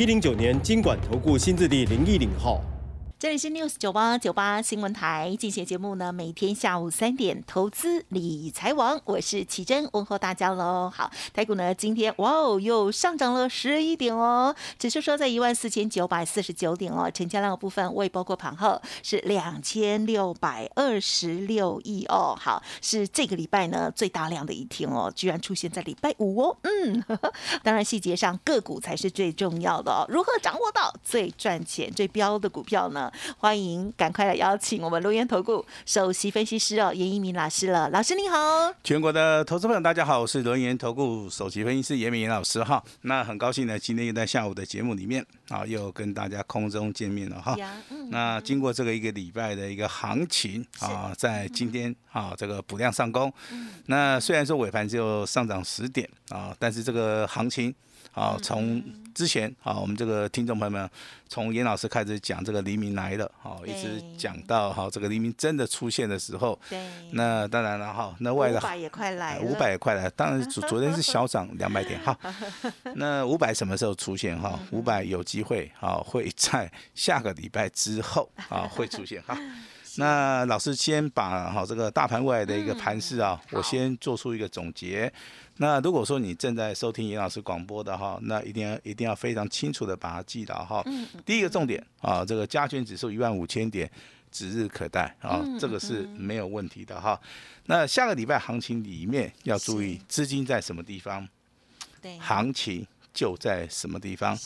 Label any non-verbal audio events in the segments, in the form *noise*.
一零九年经管投顾新字第零一零号。这里是 News 九八九八新闻台，进行节目呢，每天下午三点，投资理财王，我是奇珍，问候大家喽。好，台股呢，今天哇哦，又上涨了十一点哦，指数说在一万四千九百四十九点哦，成交量的部分未包括盘后是两千六百二十六亿哦。好，是这个礼拜呢最大量的一天哦，居然出现在礼拜五哦。嗯，*laughs* 当然细节上个股才是最重要的哦，如何掌握到最赚钱、最标的股票呢？欢迎，赶快来邀请我们龙岩投顾首席分析师哦，严一鸣老师了。老师你好，全国的投资朋友大家好，我是龙岩投顾首席分析师严明老师哈。那很高兴呢，今天又在下午的节目里面啊，又跟大家空中见面了哈。那经过这个一个礼拜的一个行情啊，在今天啊这个补量上攻。那虽然说尾盘就上涨十点啊，但是这个行情。啊，从之前啊，我们这个听众朋友们从严老师开始讲这个黎明来了，啊，一直讲到哈这个黎明真的出现的时候，对，那当然了哈，那外的五百也快来五百也快来，当然昨昨天是小涨 *laughs* 两百点哈，*laughs* 那五百什么时候出现哈？五百有机会啊会在下个礼拜之后啊会出现哈。*laughs* 那老师先把哈这个大盘未来的一个盘势啊，我先做出一个总结。那如果说你正在收听严老师广播的哈，那一定要一定要非常清楚的把它记牢哈。第一个重点啊，这个加权指数一万五千点指日可待啊，这个是没有问题的哈。那下个礼拜行情里面要注意资金在什么地方，对，行情就在什么地方。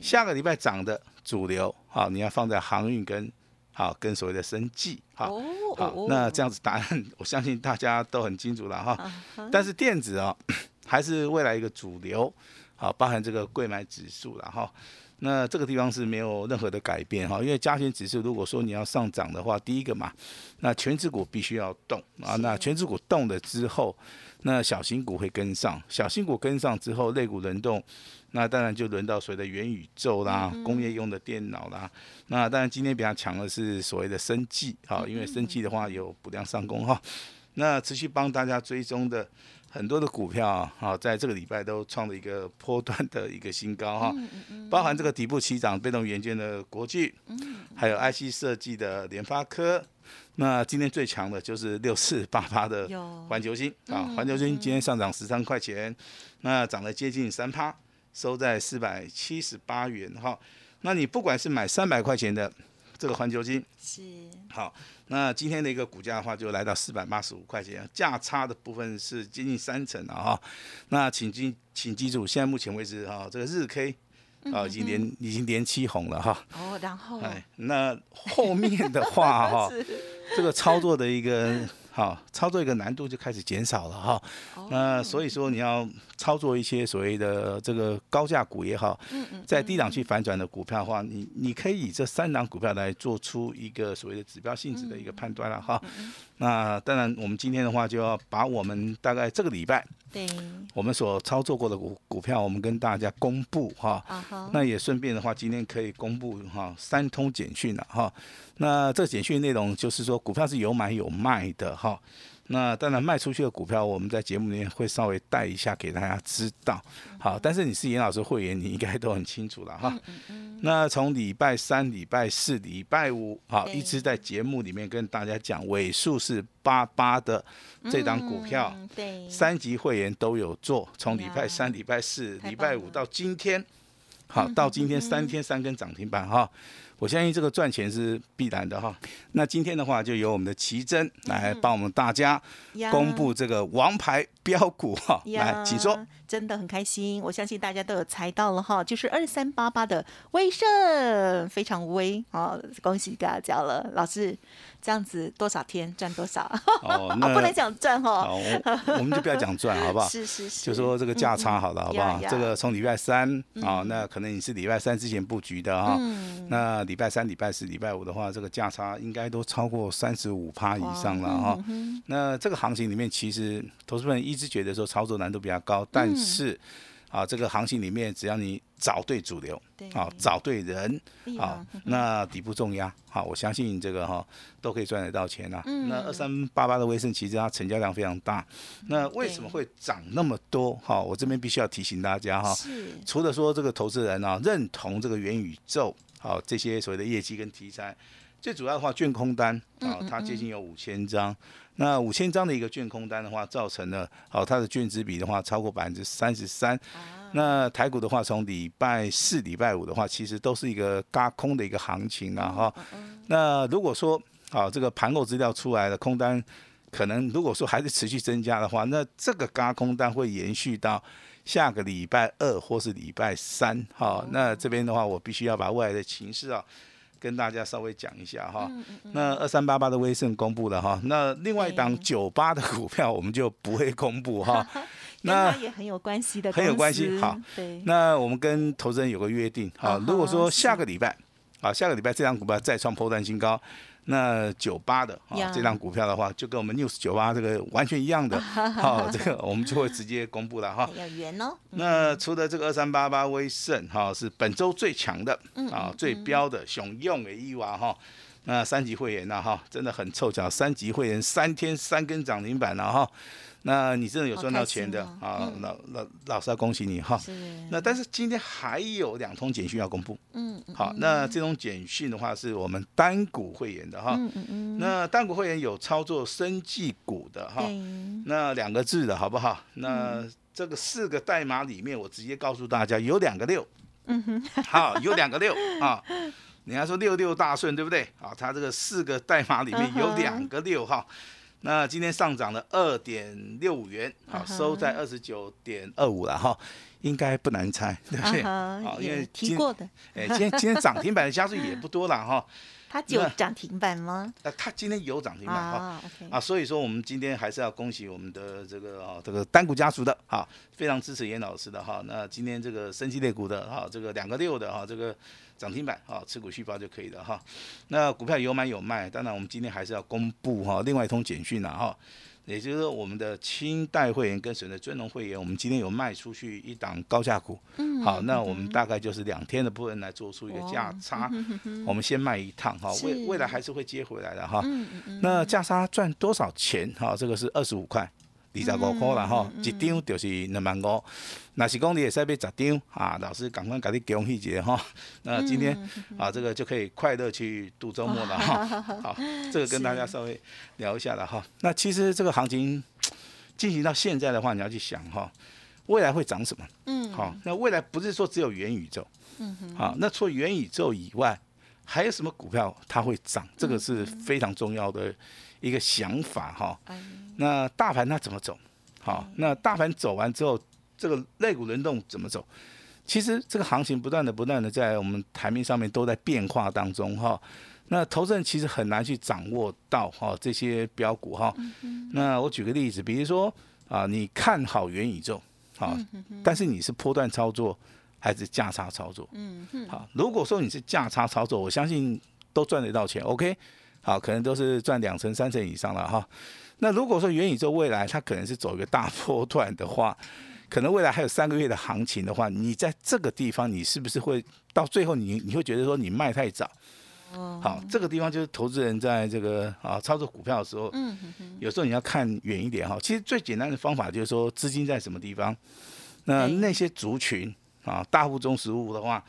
下个礼拜涨的主流啊，你要放在航运跟好跟所谓的生计好。好，那这样子答案，我相信大家都很清楚了哈。但是电子啊，*clears throat* 还是未来一个主流，好，包含这个贵买指数了哈。那这个地方是没有任何的改变哈，因为加权指数如果说你要上涨的话，第一个嘛，那全指股必须要动啊。那全指股动了之后，那小型股会跟上，小型股跟上之后，类股轮动。那当然就轮到所谓的元宇宙啦，工业用的电脑啦。那当然今天比较强的是所谓的生技，哈，因为生技的话有补量上攻哈。那持续帮大家追踪的很多的股票，哈，在这个礼拜都创了一个波段的一个新高哈。包含这个底部起涨被动元件的国巨，还有 IC 设计的联发科。那今天最强的就是六四八八的环球星啊，环球星今天上涨十三块钱，那涨了接近三趴。收在四百七十八元哈，那你不管是买三百块钱的这个环球金是好，那今天的一个股价的话就来到四百八十五块钱，价差的部分是接近三成了哈。那请记请记住，现在目前为止哈，这个日 K 啊已经连已经连七红了哈。哦，然后哎，那后面的话哈，*laughs* 这个操作的一个。好，操作一个难度就开始减少了哈。那所以说你要操作一些所谓的这个高价股也好，在低档去反转的股票的话，你你可以以这三档股票来做出一个所谓的指标性质的一个判断了哈。那当然，我们今天的话就要把我们大概这个礼拜，对，我们所操作过的股股票，我们跟大家公布哈。那也顺便的话，今天可以公布哈三通简讯了哈。那这简讯内容就是说，股票是有买有卖的哈。那当然卖出去的股票，我们在节目里面会稍微带一下给大家知道。好，但是你是严老师会员，你应该都很清楚了哈。那从礼拜三、礼拜四、礼拜五，好，一直在节目里面跟大家讲，尾数是八八的这档股票，对，三级会员都有做。从礼拜三、礼拜四、礼拜五到今天，好，到今天三天三根涨停板哈。我相信这个赚钱是必然的哈。那今天的话，就由我们的奇珍来帮我们大家公布这个王牌标股哈，来，请说。真的很开心，我相信大家都有猜到了哈，就是二三八八的威盛，非常威啊！恭喜大家了，老师。这样子多少天赚多少？哦，*laughs* 那不能讲赚哈。我们就不要讲赚，好不好？*laughs* 是是是。就说这个价差好了，好不好？这个从礼拜三啊，那可能你是礼拜三之前布局的哈。那礼拜三、礼拜四、礼拜五的话，这个价差应该都超过三十五趴以上了哈。那这个行情里面，其实投资人一直觉得说操作难度比较高，但是。啊，这个行情里面，只要你找对主流，啊，找对人，啊，那底部重压，好，我相信这个哈都可以赚得到钱啊。那二三八八的威盛，其实它成交量非常大。那为什么会涨那么多？哈，我这边必须要提醒大家哈，除了说这个投资人啊认同这个元宇宙，好这些所谓的业绩跟题材，最主要的话，券空单啊，它接近有五千张。那五千张的一个券空单的话，造成了好它的券值比的话超过百分之三十三。那台股的话，从礼拜四、礼拜五的话，其实都是一个嘎空的一个行情了哈。那如果说好这个盘后资料出来的空单，可能如果说还是持续增加的话，那这个嘎空单会延续到下个礼拜二或是礼拜三。哈，那这边的话，我必须要把未来的情势啊。跟大家稍微讲一下哈，那二三八八的威盛公布了哈，那另外一档九八的股票我们就不会公布哈。*laughs* 那也很有关系的，很有关系。好，那我们跟投资人有个约定，好，如果说下个礼拜，啊，下个礼拜这张股票再创破断新高。那九八的啊，这张股票的话，就跟我们 news 九八这个完全一样的，好，*laughs* 这个我们就会直接公布了哈。要圆哦。那除了这个二三八八威盛哈，是本周最强的啊，最标的熊用的一娃哈。那三级会员呢哈，真的很凑巧，三级会员三天三根涨停板了哈。那你真的有赚到钱的啊？老老老师要恭喜你哈。那但是今天还有两通简讯要公布。嗯。好，那这种简讯的话是我们单股会员的哈。嗯嗯嗯。那单股会员有操作生技股的哈。那两个字的好不好？那这个四个代码里面，我直接告诉大家有两个六。嗯哼。好，有两个六啊。你还说六六大顺对不对？好，它这个四个代码里面有两个六哈。那今天上涨了二点六五元，好收在二十九点二五了哈，应该不难猜，对不对？好，因为提过的，哎，今天今天涨停板的家数也不多了哈。它有涨停板吗？那，它今天有涨停板哈，啊，所以说我们今天还是要恭喜我们的这个啊，这个单股家族的哈，非常支持严老师的哈。那今天这个升级类股的哈，这个两个六的哈，这个涨停板啊，持股续报就可以了哈。那股票有买有卖，当然我们今天还是要公布哈，另外一通简讯了哈。也就是说，我们的清代会员跟随的尊龙会员，我们今天有卖出去一档高价股。嗯，好，那我们大概就是两天的部分来做出一个价差。我们先卖一趟哈，未未来还是会接回来的哈。嗯嗯嗯。那价差赚多少钱？哈，这个是二十五块。二十五块啦吼，一张就是两万五。那是讲你会使买十张啊，老师赶快给你恭喜一下哈。*laughs* 那今天啊，这个就可以快乐去度周末了哈。*laughs* 好，这个跟大家稍微聊一下了哈。那其实这个行情进行到现在的话，你要去想哈，未来会涨什么？嗯。好，那未来不是说只有元宇宙。嗯哼。好，那除了元宇宙以外，还有什么股票它会涨？这个是非常重要的。一个想法哈，那大盘它怎么走？好，那大盘走完之后，这个肋骨轮动怎么走？其实这个行情不断的、不断的在我们台面上面都在变化当中哈。那投资人其实很难去掌握到哈这些标股哈。那我举个例子，比如说啊，你看好元宇宙，好，但是你是波段操作还是价差操作？嗯好，如果说你是价差操作，我相信都赚得到钱。OK。好，可能都是赚两成、三成以上了哈。那如果说元宇宙未来它可能是走一个大波段的话，可能未来还有三个月的行情的话，你在这个地方你是不是会到最后你你会觉得说你卖太早？哦，好，这个地方就是投资人在这个啊操作股票的时候，嗯有时候你要看远一点哈。其实最简单的方法就是说资金在什么地方，那那些族群啊大户中实物的话，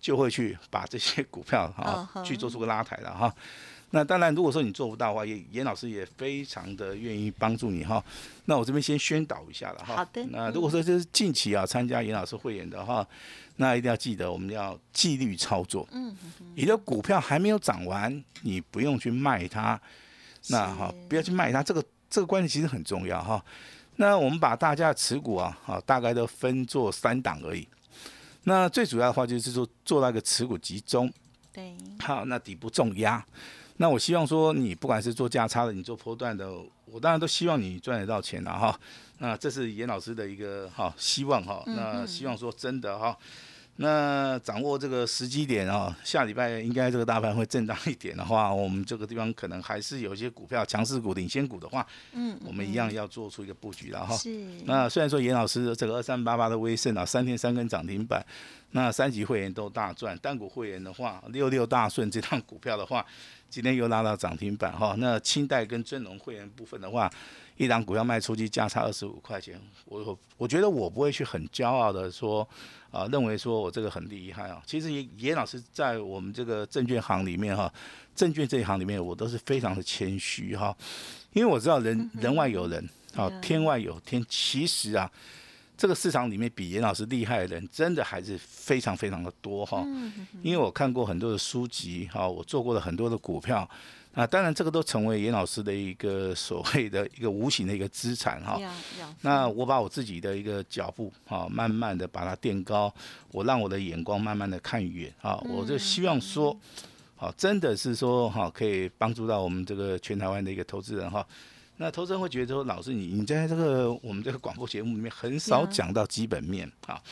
就会去把这些股票啊去做出个拉抬了哈。那当然，如果说你做不到的话，也严老师也非常的愿意帮助你哈。那我这边先宣导一下了哈。好的。那如果说这是近期啊参加严老师会员的哈，那一定要记得我们要纪律操作。嗯你的股票还没有涨完，你不用去卖它。那哈，不要去卖它，这个这个观念其实很重要哈。那我们把大家的持股啊，好，大概都分做三档而已。那最主要的话就是说做那个持股集中。对。好，那底部重压。那我希望说，你不管是做价差的，你做波段的，我当然都希望你赚得到钱了哈。那这是严老师的一个哈希望哈。那希望说真的哈。那掌握这个时机点啊，下礼拜应该这个大盘会震荡一点的话，我们这个地方可能还是有一些股票强势股、领先股的话，嗯，我们一样要做出一个布局了哈。是。那虽然说严老师这个二三八八的威盛啊，三天三根涨停板，那三级会员都大赚，单股会员的话，六六大顺这趟股票的话。今天又拉到涨停板哈，那清代跟尊龙会员部分的话，一档股票卖出去价差二十五块钱，我我觉得我不会去很骄傲的说，啊，认为说我这个很厉害啊。其实严严老师在我们这个证券行里面哈，证券这一行里面我都是非常的谦虚哈，因为我知道人人外有人啊，天外有天，其实啊。这个市场里面比严老师厉害的人，真的还是非常非常的多哈。因为我看过很多的书籍哈，我做过了很多的股票啊，当然这个都成为严老师的一个所谓的一个无形的一个资产哈。那我把我自己的一个脚步哈，慢慢的把它垫高，我让我的眼光慢慢的看远啊，我就希望说，好，真的是说哈，可以帮助到我们这个全台湾的一个投资人哈。那投资人会觉得说，老师你你在这个我们这个广播节目里面很少讲到基本面啊，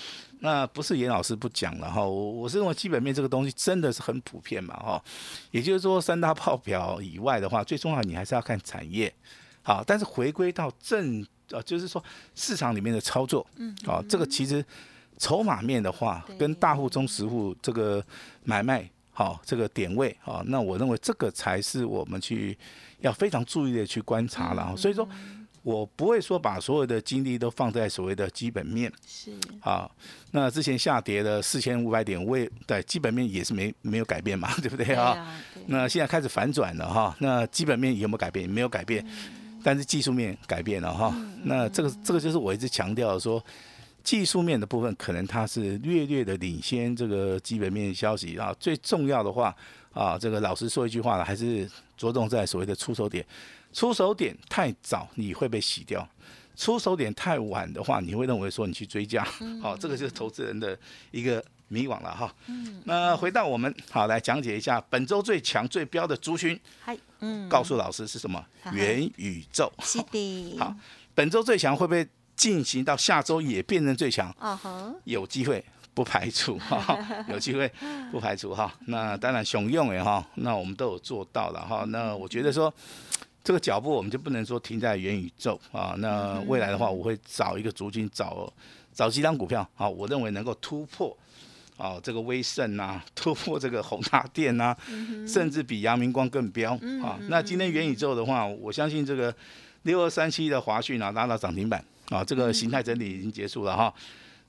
那不是严老师不讲了哈，我我是认为基本面这个东西真的是很普遍嘛哈，也就是说三大报表以外的话，最重要你还是要看产业，好，但是回归到正呃就是说市场里面的操作，嗯，啊，这个其实筹码面的话，跟大户中实户这个买卖好这个点位啊，那我认为这个才是我们去。要非常注意的去观察了，所以说，我不会说把所有的精力都放在所谓的基本面。是。好，那之前下跌的四千五百点，位对基本面也是没没有改变嘛，*laughs* 对不对啊？那现在开始反转了哈，那基本面有没有改变？没有改变，但是技术面改变了哈。那这个这个就是我一直强调说，技术面的部分可能它是略略的领先这个基本面消息啊。最重要的话。啊，这个老实说一句话了，还是着重在所谓的出手点。出手点太早，你会被洗掉；出手点太晚的话，你会认为说你去追加。好，这个就是投资人的一个迷惘了哈。嗯那回到我们好来讲解一下本周最强最标的族群。嗨，嗯，告诉老师是什么？元宇宙。是的。好，本周最强会不会进行到下周也变成最强？啊有机会。不排除哈，有机会不排除 *laughs* 哈。那当然雄用哎哈，那我们都有做到了哈。那我觉得说这个脚步我们就不能说停在元宇宙啊。那未来的话，我会找一个足金，找找几张股票啊，我认为能够突破啊这个威盛呐，*laughs* 突破这个宏达电呐，甚至比阳明光更标啊。那今天元宇宙的话，我相信这个六二三七的华讯啊拉到涨停板啊，这个形态整理已经结束了哈。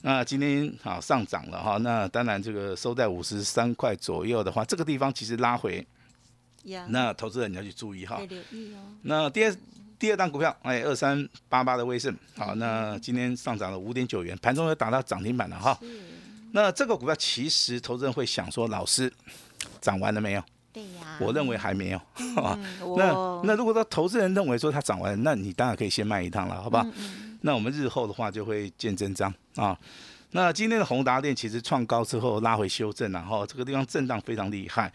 那今天好上涨了哈，那当然这个收在五十三块左右的话，这个地方其实拉回，那投资人你要去注意哈。那第二第二档股票，哎，二三八八的威盛，好，那今天上涨了五点九元，盘中又打到涨停板了哈。那这个股票其实投资人会想说，老师涨完了没有？对呀。我认为还没有。*laughs* 那那如果说投资人认为说它涨完，那你当然可以先卖一趟了，好不好？那我们日后的话就会见真章啊。那今天的宏达电其实创高之后拉回修正，然后这个地方震荡非常厉害。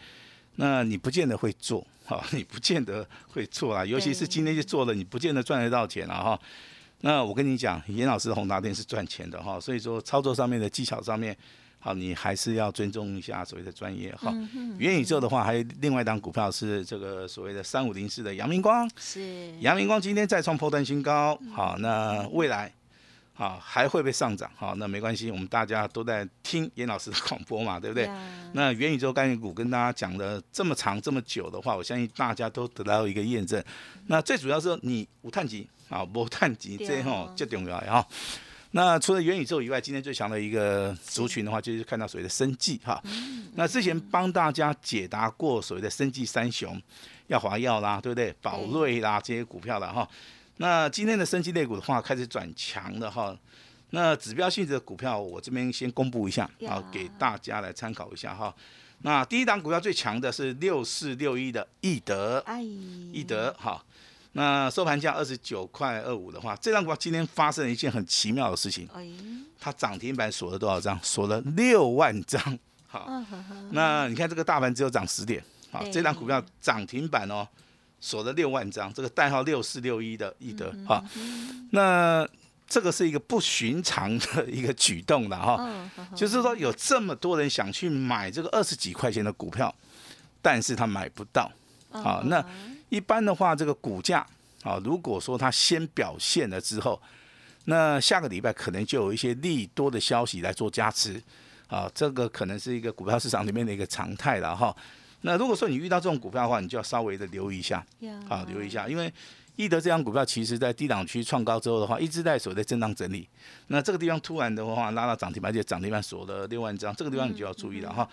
那你不见得会做，哈，*laughs* 你不见得会做啊。尤其是今天就做了，你不见得赚得到钱了哈。那我跟你讲，严老师的宏达电是赚钱的哈，所以说操作上面的技巧上面，好，你还是要尊重一下所谓的专业哈。元宇宙的话，还有另外一档股票是这个所谓的三五零四的阳明光，是阳明光今天再创破断新高，好，那未来。好，还会被上涨？好，那没关系，我们大家都在听严老师的广播嘛，对不对？那元宇宙概念股跟大家讲了这么长这么久的话，我相信大家都得到一个验证。那最主要是你无碳级啊，无碳级这吼最重要哈。那除了元宇宙以外，今天最强的一个族群的话，就是看到所谓的生计哈。那之前帮大家解答过所谓的生技三雄，耀华药啦，对不对？宝瑞啦这些股票了哈。那今天的生技类股的话，开始转强了哈。那指标性质的股票，我这边先公布一下，好给大家来参考一下哈。那第一档股票最强的是六四六一的易德，易德哈。那收盘价二十九块二五的话，这张股票今天发生了一件很奇妙的事情，它涨停板锁了多少张？锁了六万张。好，那你看这个大盘只有涨十点，好，这张股票涨停板哦，锁了六万张，这个代号六四六一的易德，哈，那。这个是一个不寻常的 *laughs* 一个举动的哈，就是说有这么多人想去买这个二十几块钱的股票，但是他买不到。好，那一般的话，这个股价啊，如果说它先表现了之后，那下个礼拜可能就有一些利多的消息来做加持。啊，这个可能是一个股票市场里面的一个常态了哈。那如果说你遇到这种股票的话，你就要稍微的留意一下，啊，留意一下，因为。易德这张股票，其实在低档区创高之后的话，一直在所谓的震荡整理。那这个地方突然的话拉到涨停板，而且涨停板锁了六万张，这个地方你就要注意了哈。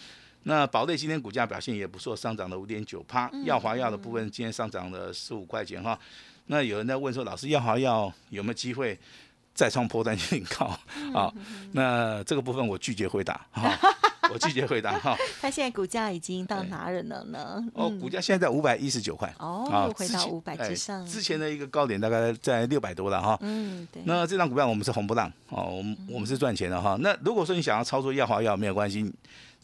那宝瑞今天股价表现也不错，上涨了五点九趴。耀华药的部分今天上涨了十五块钱哈。那有人在问说，老师耀华药有没有机会再创破单新高啊？那这个部分我拒绝回答哈。*laughs* 我拒绝回答哈。它现在股价已经到哪儿了呢？哦，股价现在在五百一十九块。哦，回到五百之上。之前的一个高点大概在六百多了哈。嗯，对。那这张股票我们是红不浪哦，我们我们是赚钱的哈。那如果说你想要操作药华药没有关系，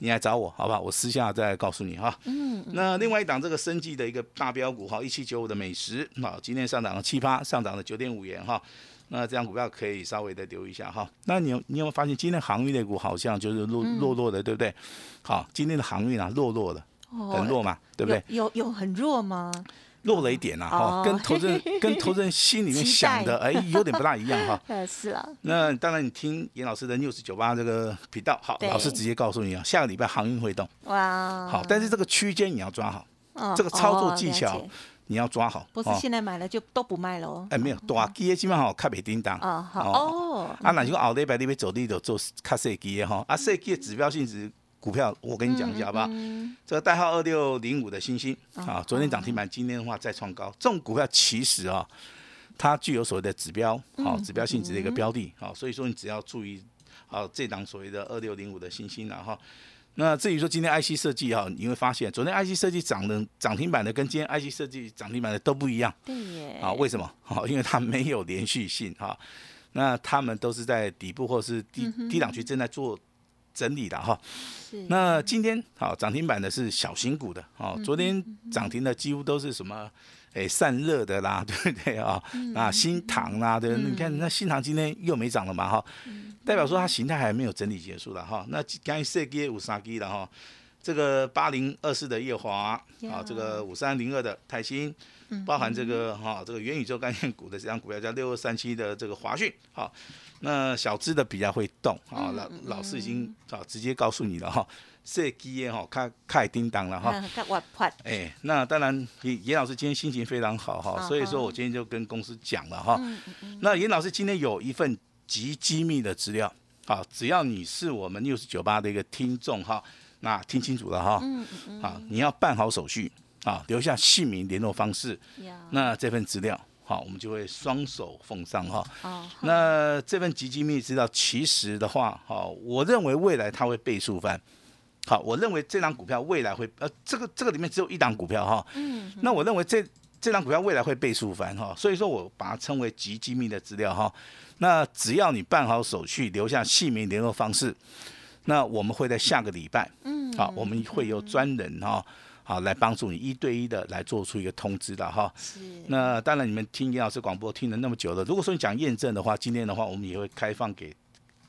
你来找我好不好？我私下再告诉你哈。嗯。那另外一档这个生计的一个大标股哈，一七九五的美食好，今天上涨了七八，上涨了九点五元哈。那这样股票可以稍微的留一下哈。那你有你有没有发现今天航运类股好像就是弱弱弱的，对不对？好，今天的航运啊弱弱的，很弱嘛，对不对？有有很弱吗？弱了一点呐，哈，跟投资人 *laughs* 跟投资人心里面想的哎有点不大一样哈。*laughs* 是啊。那当然，你听严老师的 news 九八这个频道，好，老师直接告诉你啊，下个礼拜航运会动。哇。好，但是这个区间你要抓好，这个操作技巧。你要抓好，不是现在买了就都不卖了哦。哎，没有，大基的基本上开袂叮当。啊，好哦。啊，那如果后礼拜你要走，你就做卡细基的哈。啊，细机的指标性质股票，我跟你讲一下好不好？这个代号二六零五的星星啊，昨天涨停板，今天的话再创高。这种股票其实啊，它具有所谓的指标，好指标性质的一个标的，好，所以说你只要注意，好这档所谓的二六零五的星星然后。那至于说今天 IC 设计哈，你会发现昨天 IC 设计涨的涨停板的跟今天 IC 设计涨停板的都不一样。对耶。啊，为什么？好，因为它没有连续性哈。那他们都是在底部或是低低档区正在做整理的哈。是。那今天好涨停板的是小型股的哦，昨天涨停的几乎都是什么？哎，散热的啦，*laughs* 对不对啊？啊，新塘啦，对，你看那新塘今天又没涨了嘛，哈，代表说它形态还没有整理结束了哈。那刚才设计五三 G 的哈，这个八零二四的夜华啊，这个五三零二的泰兴，包含这个哈，这个元宇宙概念股的这张股票叫六二三七的这个华讯，好，那小资的比较会动啊，老老师已经啊直接告诉你了哈。设计业哈，开开叮当了哈。哎，那当然，严严老师今天心情非常好哈，所以说我今天就跟公司讲了哈。那严老师今天有一份极机密的资料，好，只要你是我们六十九八的一个听众哈，那听清楚了哈。嗯嗯好，你要办好手续啊，留下姓名、联络方式。那这份资料好，我们就会双手奉上哈。哦。那这份极机密资料，其实的话，哈，我认为未来它会倍数翻。好，我认为这张股票未来会，呃，这个这个里面只有一档股票哈，嗯，那我认为这这张股票未来会倍数翻哈，所以说我把它称为极机密的资料哈。那只要你办好手续，留下姓名、联络方式，那我们会在下个礼拜，嗯，好，我们会有专人哈，好来帮助你一对一的来做出一个通知的哈。是。那当然，你们听严老师广播听了那么久了，如果说你讲验证的话，今天的话我们也会开放给。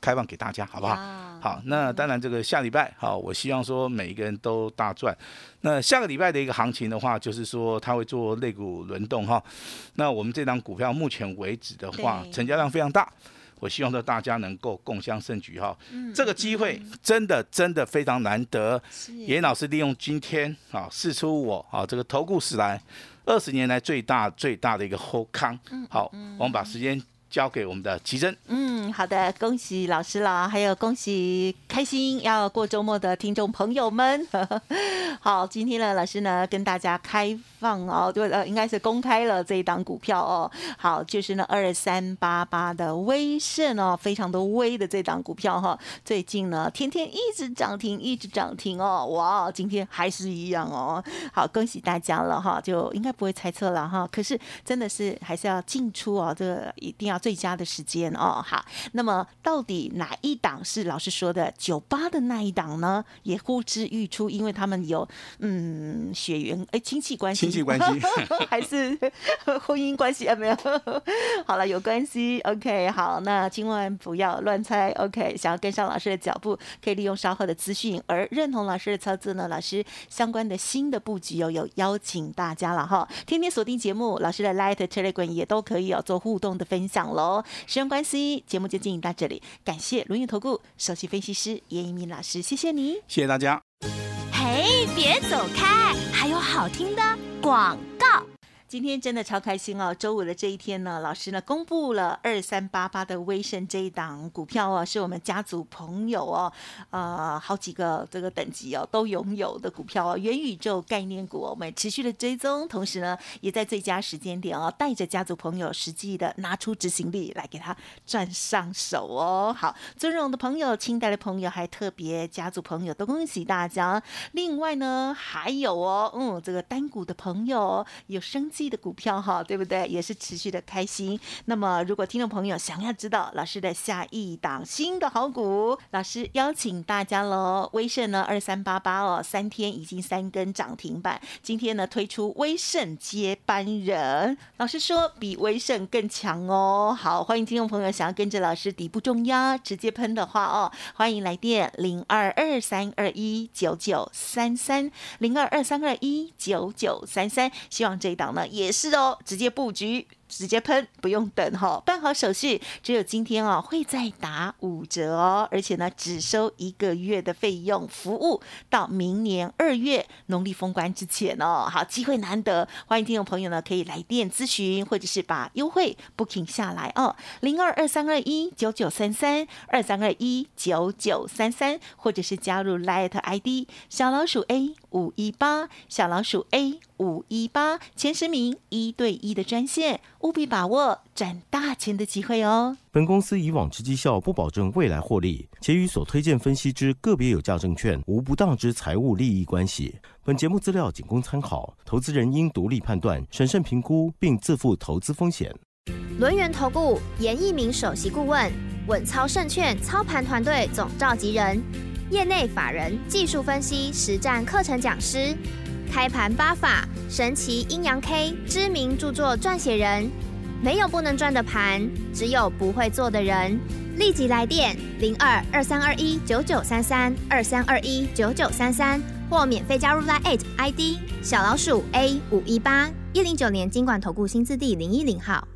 开放给大家，好不好？好，那当然，这个下礼拜，好，我希望说每一个人都大赚。那下个礼拜的一个行情的话，就是说它会做肋骨轮动哈。那我们这张股票目前为止的话，成交量非常大，我希望说大家能够共襄盛举哈。这个机会真的真的非常难得。严老师利用今天啊，试出我啊这个投顾史来二十年来最大最大的一个后康。好，我们把时间。交给我们的奇珍。嗯，好的，恭喜老师啦，还有恭喜开心要过周末的听众朋友们。*laughs* 好，今天呢，老师呢跟大家开放哦，对呃，应该是公开了这一档股票哦。好，就是呢二三八八的威盛哦，非常的威的这档股票哈，最近呢天天一直涨停，一直涨停哦，哇，今天还是一样哦。好，恭喜大家了哈，就应该不会猜测了哈。可是真的是还是要进出哦，这个一定要。最佳的时间哦，好，那么到底哪一档是老师说的九八的那一档呢？也呼之欲出，因为他们有嗯血缘哎亲戚关系，戚关系 *laughs* 还是 *laughs* 婚姻关系啊？没有，*laughs* 好了，有关系。OK，好，那千万不要乱猜。OK，想要跟上老师的脚步，可以利用稍后的资讯，而认同老师的操作呢，老师相关的新的布局哦，有邀请大家了哈。天天锁定节目，老师的 Light Telegram 也都可以哦，做互动的分享。喽，时间关系，节目就进行到这里。感谢轮运投顾首席分析师严一鸣老师，谢谢你，谢谢大家。嘿，别走开，好听的广告。今天真的超开心哦！周五的这一天呢，老师呢公布了二三八八的威盛这一档股票哦，是我们家族朋友哦，呃，好几个这个等级哦都拥有的股票哦，元宇宙概念股，我们持续的追踪，同时呢，也在最佳时间点哦，带着家族朋友实际的拿出执行力来给他赚上手哦。好，尊荣的朋友、清代的朋友，还特别家族朋友都恭喜大家。另外呢，还有哦，嗯，这个单股的朋友有升级。的股票哈，对不对？也是持续的开心。那么，如果听众朋友想要知道老师的下一档新的好股，老师邀请大家喽。威盛呢，二三八八哦，三天已经三根涨停板。今天呢，推出威盛接班人，老师说比威盛更强哦。好，欢迎听众朋友想要跟着老师底部重压直接喷的话哦，欢迎来电零二二三二一九九三三零二二三二一九九三三。希望这一档呢。也是哦，直接布局。直接喷不用等哈，办好手续，只有今天哦会再打五折哦，而且呢只收一个月的费用，服务到明年二月农历封关之前哦。好，机会难得，欢迎听众朋友呢可以来电咨询，或者是把优惠 booking 下来哦，零二二三二一九九三三二三二一九九三三，或者是加入 Light ID 小老鼠 A 五一八小老鼠 A 五一八前十名一对一的专线。务必把握赚大钱的机会哦！本公司以往之绩效不保证未来获利，且与所推荐分析之个别有价证券无不当之财务利益关系。本节目资料仅供参考，投资人应独立判断、审慎评估，并自负投资风险。轮源投顾严一鸣首席顾问，稳操胜券操盘团队总召集人，业内法人技术分析实战课程讲师。开盘八法，神奇阴阳 K 知名著作撰写人，没有不能赚的盘，只有不会做的人。立即来电零二二三二一九九三三二三二一九九三三，或免费加入 Line ID 小老鼠 A 五一八一零九年经管投顾新字第零一零号。